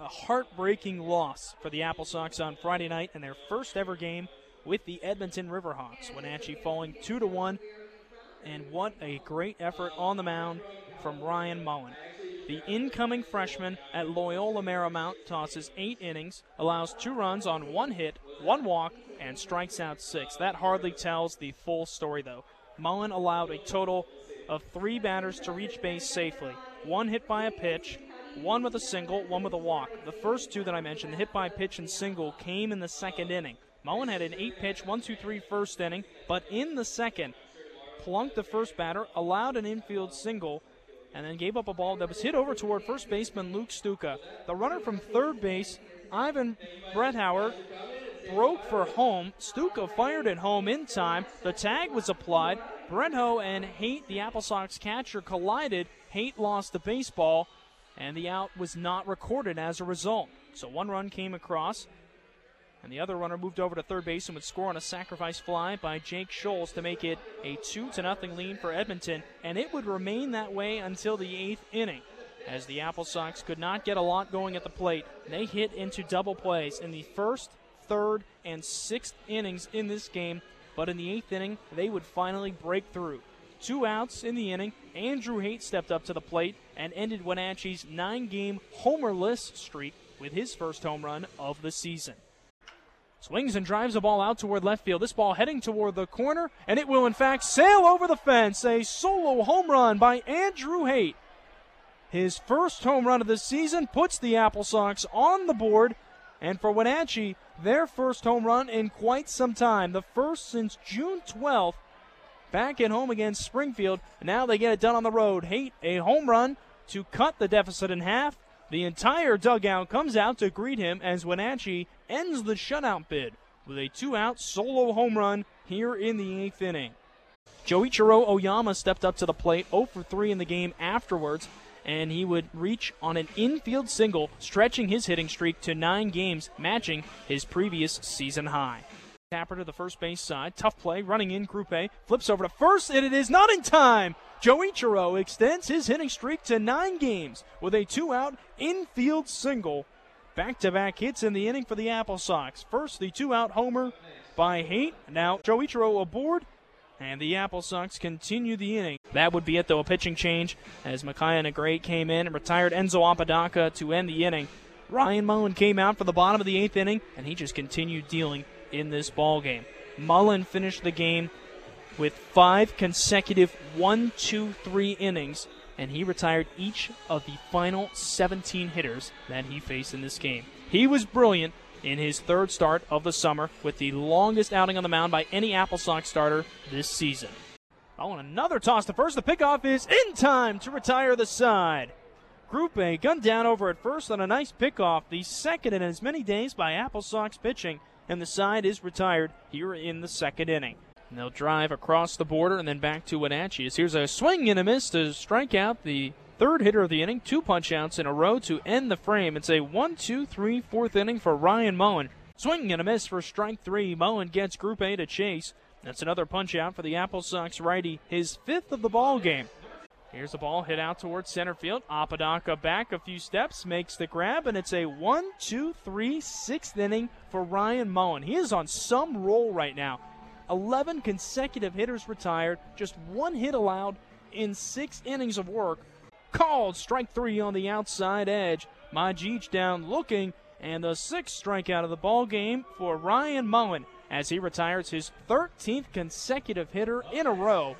a heartbreaking loss for the Apple Sox on Friday night in their first ever game with the Edmonton Riverhawks. Wenatchee falling 2 to 1. And what a great effort on the mound from Ryan Mullan. The incoming freshman at Loyola Marymount tosses eight innings, allows two runs on one hit, one walk, and strikes out six. That hardly tells the full story, though. Mullan allowed a total of three batters to reach base safely one hit by a pitch, one with a single, one with a walk. The first two that I mentioned, the hit by pitch and single, came in the second inning. Mullan had an eight pitch, one, two, three first inning, but in the second, plunked the first batter, allowed an infield single, and then gave up a ball that was hit over toward first baseman Luke Stuka. The runner from third base, Ivan Brethauer, broke for home. Stuka fired it home in time. The tag was applied. Brentho and Haight, the Apple Sox catcher, collided. Haight lost the baseball, and the out was not recorded as a result. So one run came across, and the other runner moved over to third base and would score on a sacrifice fly by Jake Scholes to make it a two to nothing lead for Edmonton, and it would remain that way until the eighth inning. As the Apple Sox could not get a lot going at the plate, they hit into double plays in the first, third, and sixth innings in this game, but in the eighth inning, they would finally break through. Two outs in the inning, Andrew Haight stepped up to the plate and ended Wenatchee's nine game homerless streak with his first home run of the season. Swings and drives the ball out toward left field. This ball heading toward the corner, and it will in fact sail over the fence. A solo home run by Andrew Haight. His first home run of the season puts the Apple Sox on the board, and for Wenatchee, their first home run in quite some time. The first since June 12th, back at home against Springfield. Now they get it done on the road. Haight, a home run to cut the deficit in half. The entire dugout comes out to greet him as Wenatchee ends the shutout bid with a two out solo home run here in the eighth inning. Joichiro Oyama stepped up to the plate 0 for 3 in the game afterwards, and he would reach on an infield single, stretching his hitting streak to nine games, matching his previous season high. Tapper to the first base side. Tough play, running in. Grupe flips over to first, and it is not in time. Joichiro extends his hitting streak to nine games with a two out infield single. Back to back hits in the inning for the Apple Sox. First, the two out homer by Haight. Now, Joichiro aboard, and the Apple Sox continue the inning. That would be it, though. A pitching change as Micaiah Negrete came in and retired Enzo Apodaca to end the inning. Ryan Mullan came out for the bottom of the eighth inning, and he just continued dealing in this ball game. Mullan finished the game with five consecutive one, two, three innings, and he retired each of the final 17 hitters that he faced in this game. He was brilliant in his third start of the summer with the longest outing on the mound by any Apple Sox starter this season. Oh, and another toss to first. The pickoff is in time to retire the side. Grupe gunned down over at first on a nice pickoff, the second in as many days by Apple Sox pitching, and the side is retired here in the second inning. And they'll drive across the border and then back to Wenatchee. Here's a swing and a miss to strike out the third hitter of the inning. Two punch outs in a row to end the frame. It's a one, two, three, fourth inning for Ryan Mullan. Swing and a miss for strike three. Mullan gets Grupe to chase. That's another punch out for the Apple Sox righty, his fifth of the ball game. Here's the ball hit out towards center field. Apodaca back a few steps, makes the grab, and it's a one, two, three, sixth inning for Ryan Mullan. He is on some roll right now. 11 consecutive hitters retired, just one hit allowed in six innings of work. Called strike three on the outside edge. Majij down looking, and the sixth strikeout of the ball game for Ryan Mullan as he retires his 13th consecutive hitter in a row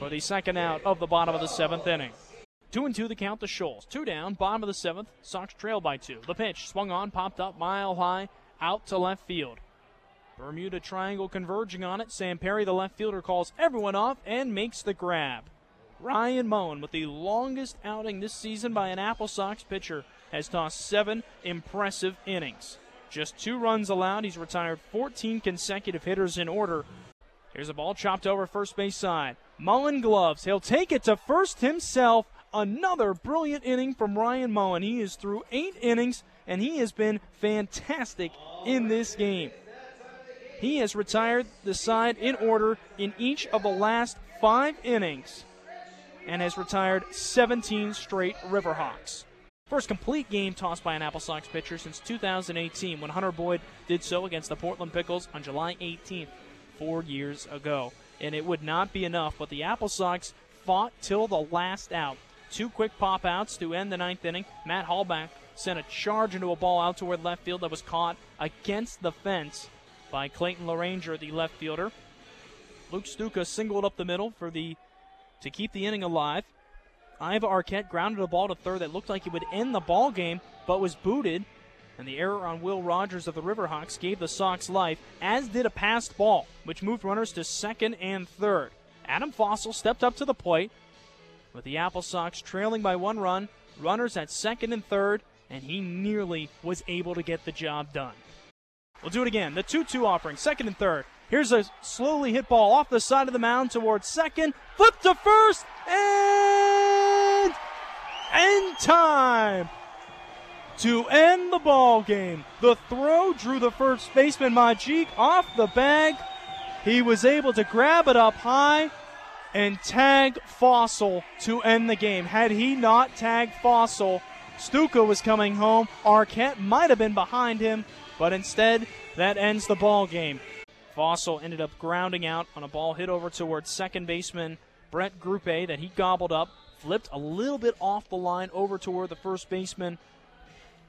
for the second out of the bottom of the seventh inning. Two and two the count to Shoals. Two down, bottom of the seventh. Sox trail by two. The pitch swung on, popped up mile high, out to left field. Bermuda Triangle converging on it. Sam Perry, the left fielder, calls everyone off and makes the grab. Ryan Mullan, with the longest outing this season by an Apple Sox pitcher, has tossed seven impressive innings. Just two runs allowed. He's retired 14 consecutive hitters in order. Here's a ball chopped over first base side. Mullan gloves. He'll take it to first himself. Another brilliant inning from Ryan Mullan. He is through eight innings, and he has been fantastic in this game. He has retired the side in order in each of the last five innings and has retired 17 straight Riverhawks. First complete game tossed by an Apple Sox pitcher since 2018 when Hunter Boyd did so against the Portland Pickles on July 18th, four years ago. And it would not be enough, but the Apple Sox fought till the last out. Two quick pop outs to end the ninth inning. Matt Hallback sent a charge into a ball out toward left field that was caught against the fence by Clayton LaRanger, the left fielder. Luke Stuka singled up the middle for the to keep the inning alive. Iva Arquette grounded a ball to third that looked like it would end the ball game, but was booted. And the error on Will Rogers of the Riverhawks gave the Sox life, as did a passed ball, which moved runners to second and third. Adam Fossil stepped up to the plate, with the Apple Sox trailing by one run, runners at second and third, and he nearly was able to get the job done. We'll do it again. The 2 2 offering, second and third. Here's a slowly hit ball off the side of the mound towards second. Flip to first, and end time to end the ball game. The throw drew the first baseman Majik off the bag. He was able to grab it up high and tag Fossil to end the game. Had he not tagged Fossil, Stuka was coming home. Arquette might have been behind him, but instead, that ends the ball game. Fossil ended up grounding out on a ball hit over towards second baseman Brett Grupe that he gobbled up, flipped a little bit off the line over toward the first baseman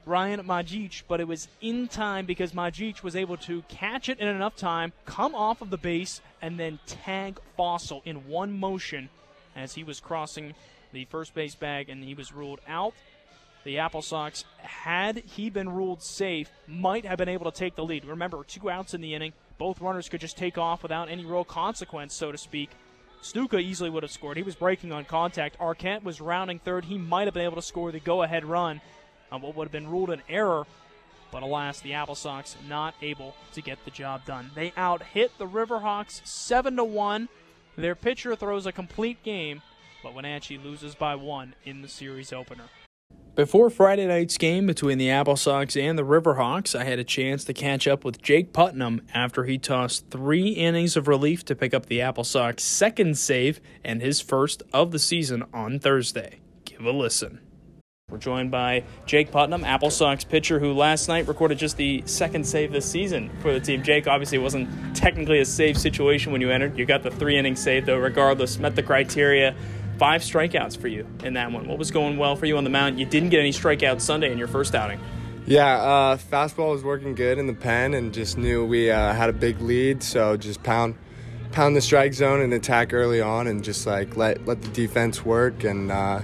Ryan Majic, but it was in time because Majic was able to catch it in enough time, come off of the base, and then tag Fossil in one motion as he was crossing the first base bag and he was ruled out. The Apple Sox, had he been ruled safe, might have been able to take the lead. Remember, two outs in the inning. Both runners could just take off without any real consequence, so to speak. Stuka easily would have scored. He was breaking on contact. Arquette was rounding third. He might have been able to score the go ahead run on what would have been ruled an error. But alas, the Apple Sox not able to get the job done. They out hit the Riverhawks 7 to 1. Their pitcher throws a complete game, but Wenatchee loses by one in the series opener. Before Friday night's game between the Apple Sox and the Riverhawks, I had a chance to catch up with Jake Putnam after he tossed three innings of relief to pick up the Apple Sox' second save and his first of the season on Thursday. Give a listen. We're joined by Jake Putnam, Apple Sox pitcher, who last night recorded just the second save this season for the team. Jake, obviously, it wasn't technically a save situation when you entered. You got the three inning save, though, regardless, met the criteria. Five strikeouts for you in that one. What was going well for you on the mound? You didn't get any strikeouts Sunday in your first outing. Yeah, uh, fastball was working good in the pen, and just knew we uh, had a big lead, so just pound, pound the strike zone and attack early on, and just like let let the defense work and. Uh,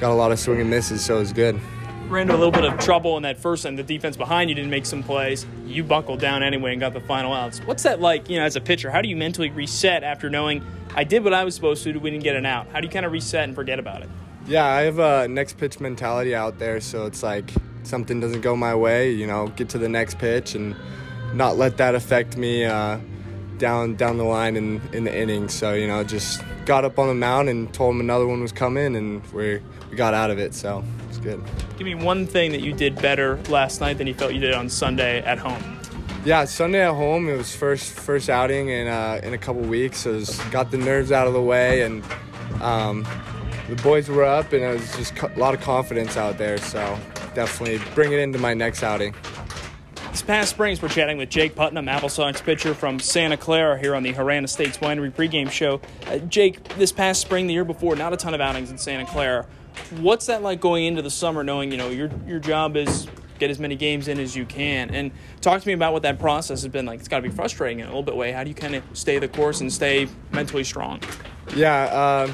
got a lot of swing and misses, so it was good. Ran into a little bit of trouble in that first and the defense behind you didn't make some plays. You buckled down anyway and got the final outs. What's that like, you know, as a pitcher? How do you mentally reset after knowing I did what I was supposed to, do, we didn't get an out? How do you kind of reset and forget about it? Yeah, I have a next pitch mentality out there, so it's like something doesn't go my way, you know, get to the next pitch and not let that affect me uh, down down the line in in the inning. So you know, just got up on the mound and told him another one was coming, and we we got out of it. So it's good. Give me one thing that you did better last night than you felt you did on Sunday at home. Yeah, Sunday at home. It was first first outing in uh, in a couple weeks. So it was, got the nerves out of the way, and um, the boys were up, and it was just a lot of confidence out there. So definitely bring it into my next outing. Past springs, we're chatting with Jake Putnam, Apple Sox pitcher from Santa Clara, here on the Harran Estates Winery pregame show. Uh, Jake, this past spring, the year before, not a ton of outings in Santa Clara. What's that like going into the summer, knowing you know your your job is get as many games in as you can? And talk to me about what that process has been like. It's got to be frustrating in a little bit way. How do you kind of stay the course and stay mentally strong? Yeah, uh,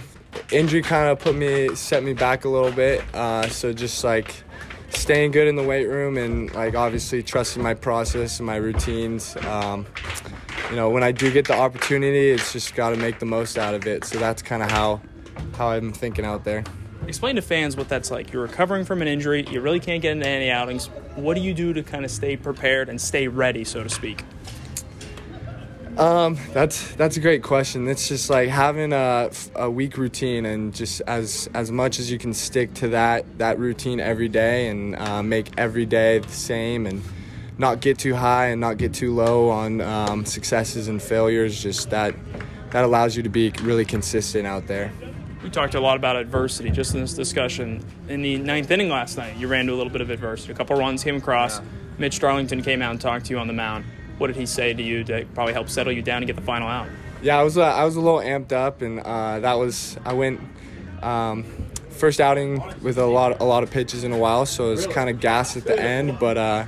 injury kind of put me set me back a little bit. Uh, so just like staying good in the weight room and like obviously trusting my process and my routines. Um, you know, when I do get the opportunity, it's just got to make the most out of it. So that's kind of how how I'm thinking out there. Explain to fans what that's like. You're recovering from an injury. You really can't get into any outings. What do you do to kind of stay prepared and stay ready, so to speak? Um, that's that's a great question. It's just like having a, a week routine and just as as much as you can stick to that that routine every day and uh, make every day the same and not get too high and not get too low on um, successes and failures. Just that that allows you to be really consistent out there. We talked a lot about adversity just in this discussion. In the ninth inning last night, you ran into a little bit of adversity. A couple runs came across. Yeah. Mitch Darlington came out and talked to you on the mound. What did he say to you to probably help settle you down and get the final out? Yeah, I was uh, I was a little amped up, and uh, that was I went um, first outing with a lot a lot of pitches in a while, so it was kind of gas at the end. But uh,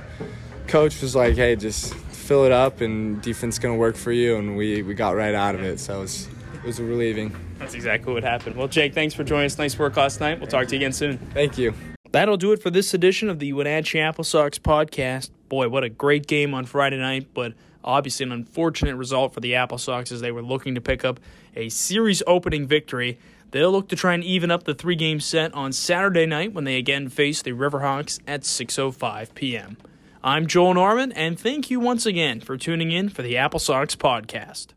coach was like, "Hey, just fill it up, and defense gonna work for you." And we, we got right out of it, so it was it was relieving. That's exactly what happened. Well, Jake, thanks for joining us. Nice work last night. We'll talk to you again soon. Thank you. That'll do it for this edition of the Wenatchee Apple Sox podcast. Boy, what a great game on Friday night, but obviously an unfortunate result for the Apple Sox as they were looking to pick up a series opening victory. They'll look to try and even up the three game set on Saturday night when they again face the Riverhawks at 6:05 p.m. I'm Joel Norman and thank you once again for tuning in for the Apple Sox podcast.